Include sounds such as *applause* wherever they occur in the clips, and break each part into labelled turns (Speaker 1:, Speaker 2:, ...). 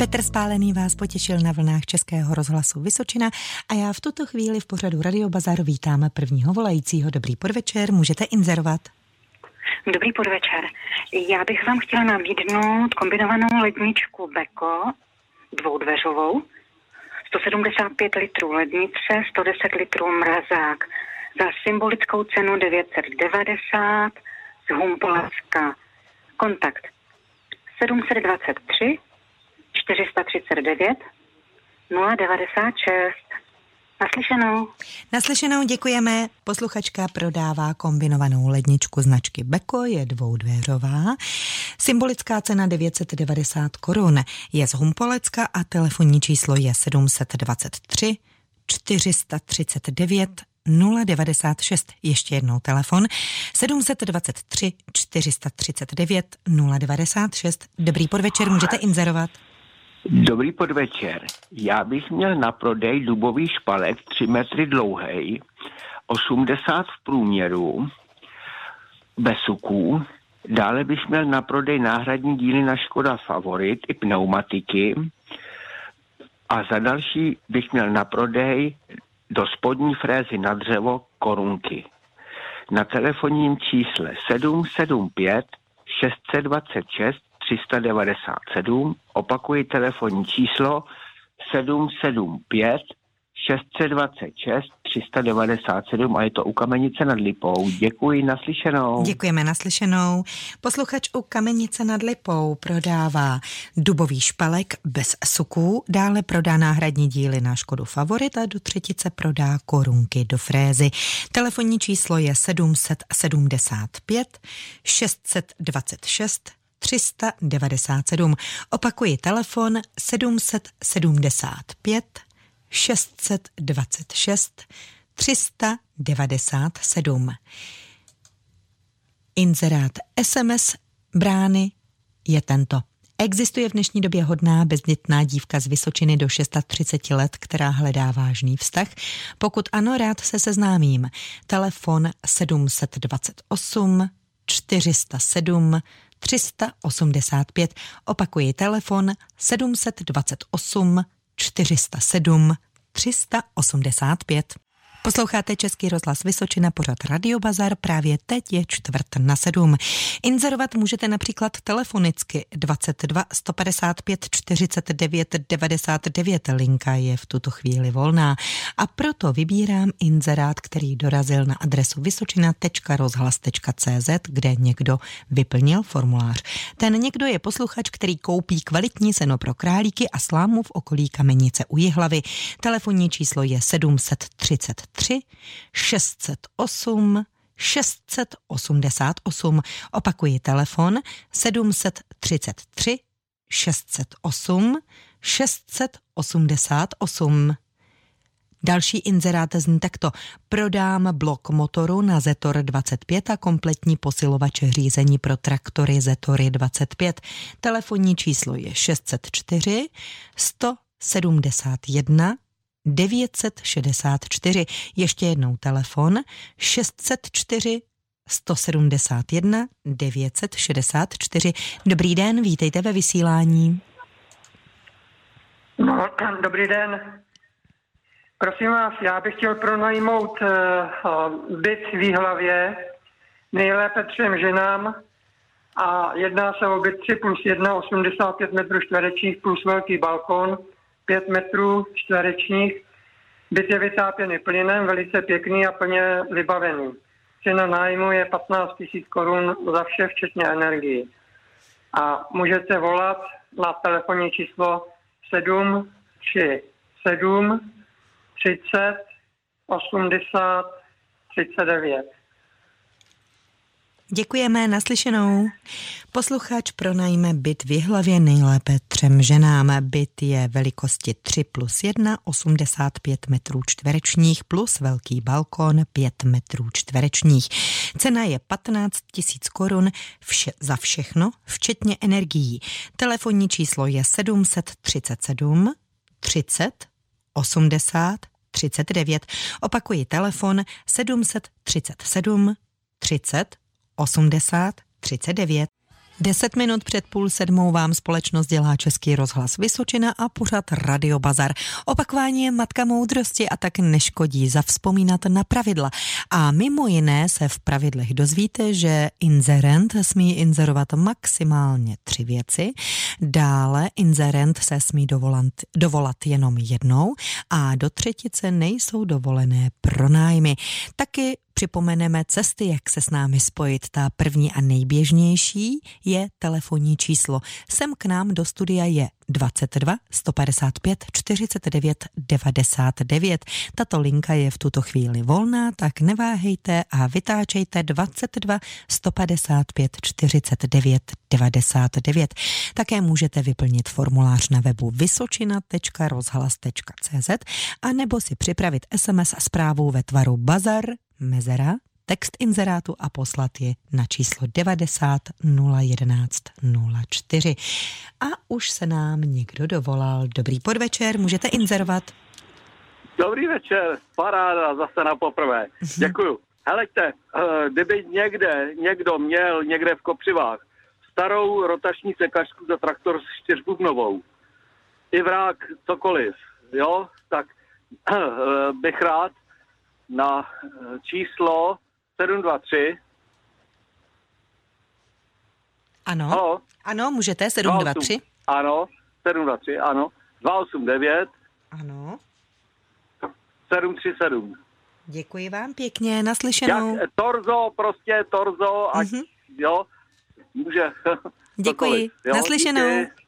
Speaker 1: Petr Spálený vás potěšil na vlnách Českého rozhlasu Vysočina a já v tuto chvíli v pořadu Radio Bazar vítám prvního volajícího. Dobrý podvečer, můžete inzerovat.
Speaker 2: Dobrý podvečer. Já bych vám chtěla nabídnout kombinovanou ledničku Beko, dvoudveřovou, 175 litrů lednice, 110 litrů mrazák za symbolickou cenu 990 z Humpolska. Kontakt 723 439 096. Naslyšenou.
Speaker 1: Naslyšenou děkujeme. Posluchačka prodává kombinovanou ledničku značky Beko, je dvoudvěřová. Symbolická cena 990 korun. Je z Humpolecka a telefonní číslo je 723 439 096, ještě jednou telefon 723 439 096. Dobrý podvečer, můžete inzerovat.
Speaker 3: Dobrý podvečer. Já bych měl na prodej dubový špalek 3 metry dlouhý, 80 v průměru, bez suků. Dále bych měl na prodej náhradní díly na Škoda Favorit i pneumatiky. A za další bych měl na prodej do spodní frézy na dřevo korunky. Na telefonním čísle 775 626 397, opakuji telefonní číslo 775 626 397 a je to u Kamenice nad Lipou. Děkuji, naslyšenou.
Speaker 1: Děkujeme naslyšenou. Posluchač u Kamenice nad Lipou prodává dubový špalek bez suků, dále prodá náhradní díly na Škodu Favorit a do třetice prodá korunky do frézy. Telefonní číslo je 775 626 397. Opakuji telefon 775 626 397. Inzerát SMS brány je tento. Existuje v dnešní době hodná bezdětná dívka z Vysočiny do 630 let, která hledá vážný vztah? Pokud ano, rád se seznámím. Telefon 728 407 385. Opakuji telefon 728 407 385. Posloucháte Český rozhlas Vysočina, pořad Radio Bazar, právě teď je čtvrt na sedm. Inzerovat můžete například telefonicky 22 155 49 99, linka je v tuto chvíli volná a proto vybírám inzerát, který dorazil na adresu vysočina.rozhlas.cz, kde někdo vyplnil formulář. Ten někdo je posluchač, který koupí kvalitní seno pro králíky a slámu v okolí Kamenice u Jihlavy. Telefonní číslo je 730 3 608 688. Opakuji telefon 733 608 688. Další inzerát zní takto. Prodám blok motoru na Zetor 25 a kompletní posilovač řízení pro traktory Zetory 25. Telefonní číslo je 604 171 964. Ještě jednou telefon 604 171 964. Dobrý den, vítejte ve vysílání.
Speaker 4: No, *clears throat* dobrý den. Prosím vás, já bych chtěl pronajmout uh, byt v Výhlavě, nejlépe třem ženám a jedná se o byt 3 plus 1, 85 metrů čtverečních plus velký balkon 5 metrů čtverečních. Byt je vytápěný plynem, velice pěkný a plně vybavený. Cena nájmu je 15 000 korun za vše, včetně energii. A můžete volat na telefonní číslo 7 3 7 30 80 39.
Speaker 1: Děkujeme naslyšenou. Posluchač pronajme byt v hlavě nejlépe třem ženám. Byt je velikosti 3 plus 1, 85 metrů čtverečních plus velký balkon 5 metrů čtverečních. Cena je 15 tisíc korun vše, za všechno, včetně energií. Telefonní číslo je 737 30 80 39. Opakuji telefon 737 30 80 39. Deset minut před půl sedmou vám společnost dělá Český rozhlas Vysočina a pořad Radio Bazar. Opakování je matka moudrosti a tak neškodí zavzpomínat na pravidla. A mimo jiné se v pravidlech dozvíte, že inzerent smí inzerovat maximálně tři věci, dále inzerent se smí dovolat, dovolat jenom jednou a do třetice nejsou dovolené pronájmy. Taky připomeneme cesty, jak se s námi spojit. Ta první a nejběžnější je telefonní číslo. Sem k nám do studia je 22 155 49 99. Tato linka je v tuto chvíli volná, tak neváhejte a vytáčejte 22 155 49 99. Také můžete vyplnit formulář na webu vysočina.rozhlas.cz a nebo si připravit SMS zprávou ve tvaru bazar mezera, text inzerátu a poslat je na číslo 90 011 04. A už se nám někdo dovolal. Dobrý podvečer, můžete inzerovat.
Speaker 5: Dobrý večer, paráda, zase na poprvé. Děkuju. Helejte, eh, kdyby někde, někdo měl někde v Kopřivách starou rotační sekačku za traktor s čtyřbubnovou, i vrák, cokoliv, jo, tak eh, bych rád, na eh, číslo 723.
Speaker 1: Ano,
Speaker 5: Halo?
Speaker 1: ano, můžete, 723.
Speaker 5: Ano, 723, ano. 289
Speaker 1: Ano,
Speaker 5: 737.
Speaker 1: děkuji vám pěkně, naslyšenou.
Speaker 5: Jak, eh, torzo, prostě torzo, ať,
Speaker 1: Mhm.
Speaker 5: jo, může. *laughs*
Speaker 1: Děkuji,
Speaker 5: cokoliv, jo,
Speaker 1: naslyšenou.
Speaker 5: díky.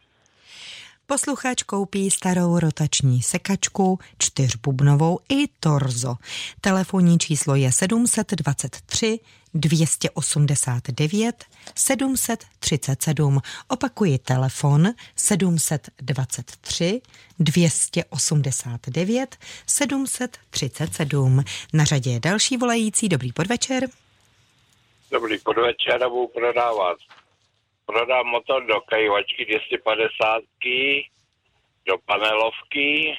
Speaker 1: Posluchač koupí starou rotační sekačku, čtyřbubnovou i torzo. Telefonní číslo je 723 289 737. Opakuji telefon 723 289 737. Na řadě je další volající. Dobrý podvečer.
Speaker 6: Dobrý podvečer budu prodávat. Prodám motor do kajvačky 250, do panelovky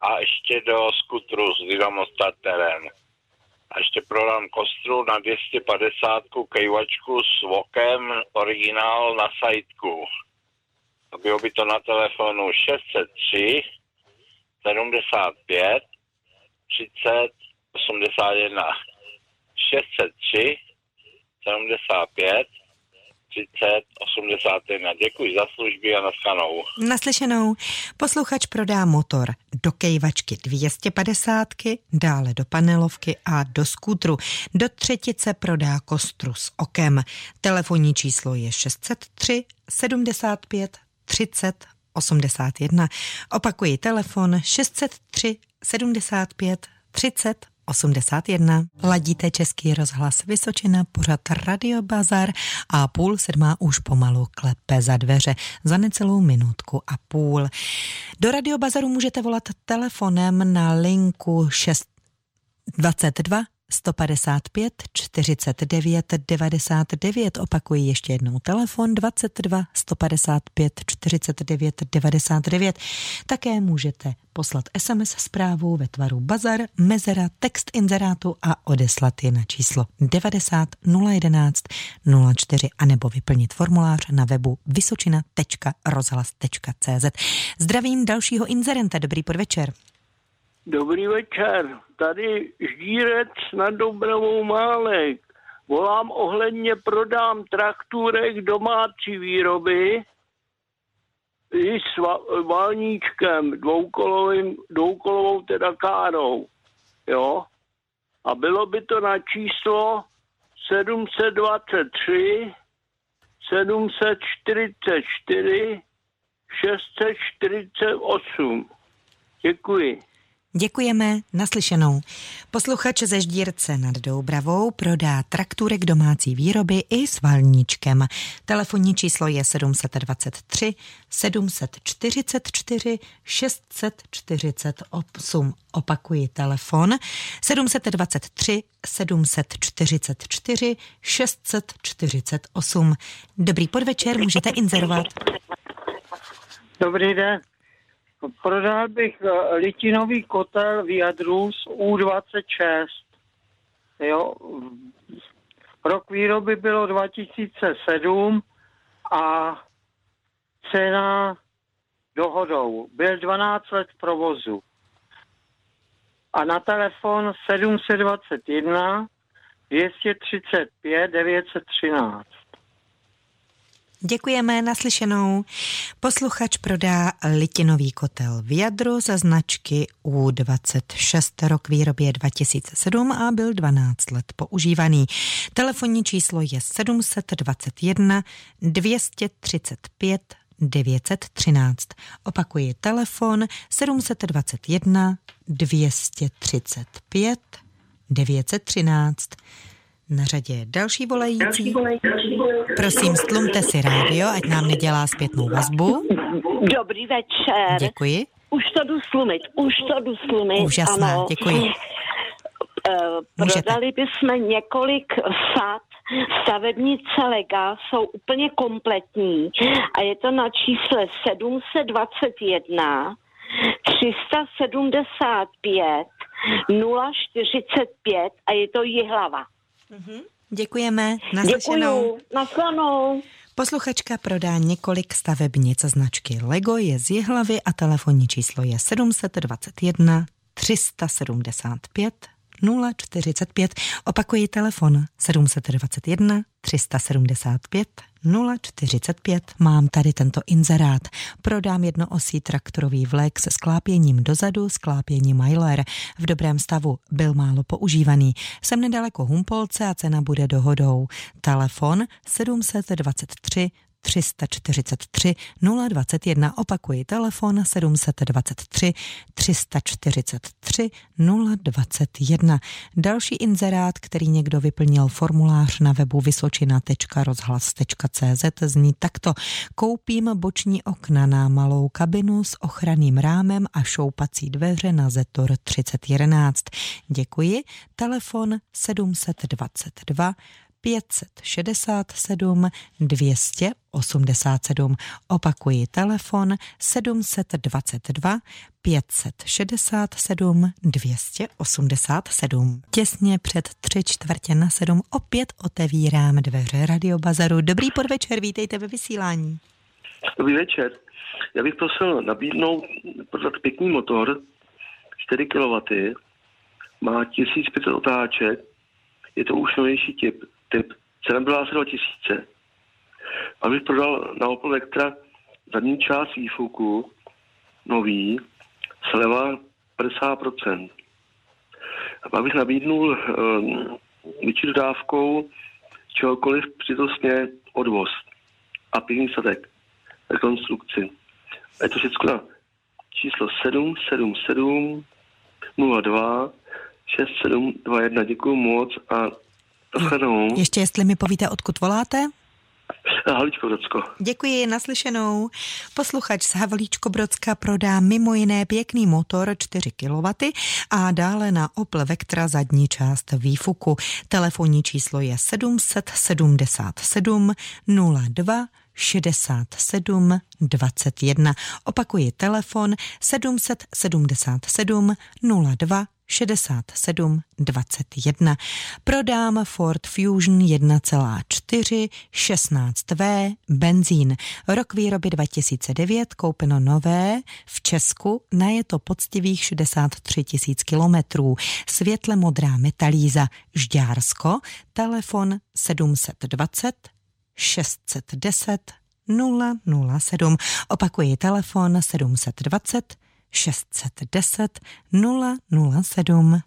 Speaker 6: a ještě do skutru s dynamostarterem. A ještě prodám kostru na 250 kejvačku s vokem originál na sajtku. A bylo by to na telefonu 603 75 30 81. 603 75 30 81. Děkuji za služby a naskanou.
Speaker 1: Naslyšenou. Posluchač prodá motor do kejvačky 250, dále do panelovky a do skútru. Do třetice prodá kostru s okem. Telefonní číslo je 603 75 30 81. Opakuji telefon 603 75 30 81. Ladíte Český rozhlas Vysočina, pořad Radio Bazar a půl sedmá už pomalu klepe za dveře za necelou minutku a půl. Do Radio Bazaru můžete volat telefonem na linku 622 155 49 99. Opakuji ještě jednou telefon 22 155 49 99. Také můžete poslat SMS zprávu ve tvaru bazar, mezera, text inzerátu a odeslat je na číslo 90 011 04 anebo vyplnit formulář na webu vysočina.rozhlas.cz. Zdravím dalšího inzerenta. Dobrý podvečer.
Speaker 7: Dobrý večer, tady ždírec nad Dobrovou Málek. Volám ohledně prodám traktůrek domácí výroby i s va- válníčkem, dvoukolovým, dvoukolovou teda károu. Jo? A bylo by to na číslo 723 744 648. Děkuji.
Speaker 1: Děkujeme, naslyšenou. Posluchač ze Ždírce nad Doubravou prodá traktůrek domácí výroby i s valníčkem. Telefonní číslo je 723 744 648. Opakuji telefon 723 744 648. Dobrý podvečer, můžete inzerovat.
Speaker 4: Dobrý den. Prodal bych eh, litinový kotel Viadrus U26. Jo, Rok výroby bylo 2007 a cena dohodou. Byl 12 let v provozu. A na telefon 721 235 913.
Speaker 1: Děkujeme naslyšenou. Posluchač prodá litinový kotel v jadru za značky U26 rok výrobě 2007 a byl 12 let používaný. Telefonní číslo je 721 235 913. Opakuji telefon 721 235 913. Na řadě je další volající. Prosím, stlumte si rádio, ať nám nedělá zpětnou vazbu.
Speaker 8: Dobrý večer.
Speaker 1: Děkuji.
Speaker 8: Už to jdu slumit, už to jdu slumit.
Speaker 1: Úžasná,
Speaker 8: ano.
Speaker 1: děkuji.
Speaker 8: Uh,
Speaker 1: Můžete.
Speaker 8: prodali bychom několik sad, stavebnice Lega jsou úplně kompletní a je to na čísle 721 375 045 a je to Jihlava.
Speaker 1: Děkujeme. Naslyšenou.
Speaker 8: Děkuju. Naslanou.
Speaker 1: Posluchačka prodá několik stavebnic značky Lego, je z Jihlavy a telefonní číslo je 721 375 045. Opakuji telefon 721 375 045. Mám tady tento inzerát. Prodám jednoosí traktorový vlek se sklápěním dozadu, sklápění Myler. V dobrém stavu byl málo používaný. Jsem nedaleko Humpolce a cena bude dohodou. Telefon 723 343 021. Opakuji telefon 723 343 021. Další inzerát, který někdo vyplnil formulář na webu vysočina.rozhlas.cz zní takto. Koupím boční okna na malou kabinu s ochranným rámem a šoupací dveře na Zetor 3011. Děkuji. Telefon 722 567 287. Opakuji telefon 722 567 287. Těsně před tři čtvrtě na sedm opět otevírám dveře Radiobazaru. Dobrý podvečer, vítejte ve vysílání.
Speaker 9: Dobrý večer. Já bych prosil nabídnout prodat pěkný motor, 4 kW, má 1500 otáček, je to už novější typ, typ. Cena byla asi 2000. Abych prodal na Opel Vectra zadní část výfuku, nový, sleva 50%. A pak bych nabídnul um, větší dodávkou čehokoliv přitosně odvoz a pěkný sadek, rekonstrukci. A je to všechno na číslo 777 02 6721. Děkuji moc a nashledanou.
Speaker 1: Ještě jestli mi povíte, odkud voláte?
Speaker 9: Haličko Brodsko.
Speaker 1: Děkuji, naslyšenou. Posluchač z Havlíčko Brodska prodá mimo jiné pěkný motor 4 kW a dále na Opel Vectra zadní část výfuku. Telefonní číslo je 777 02 67 21. Opakuji telefon 777 02 67 21. Prodám Ford Fusion 1,4 16V benzín. Rok výroby 2009, koupeno nové v Česku, najeto poctivých 63 tisíc kilometrů. Světle modrá metalíza Žďársko, telefon 720 610 007. Opakuji telefon 720 610 007.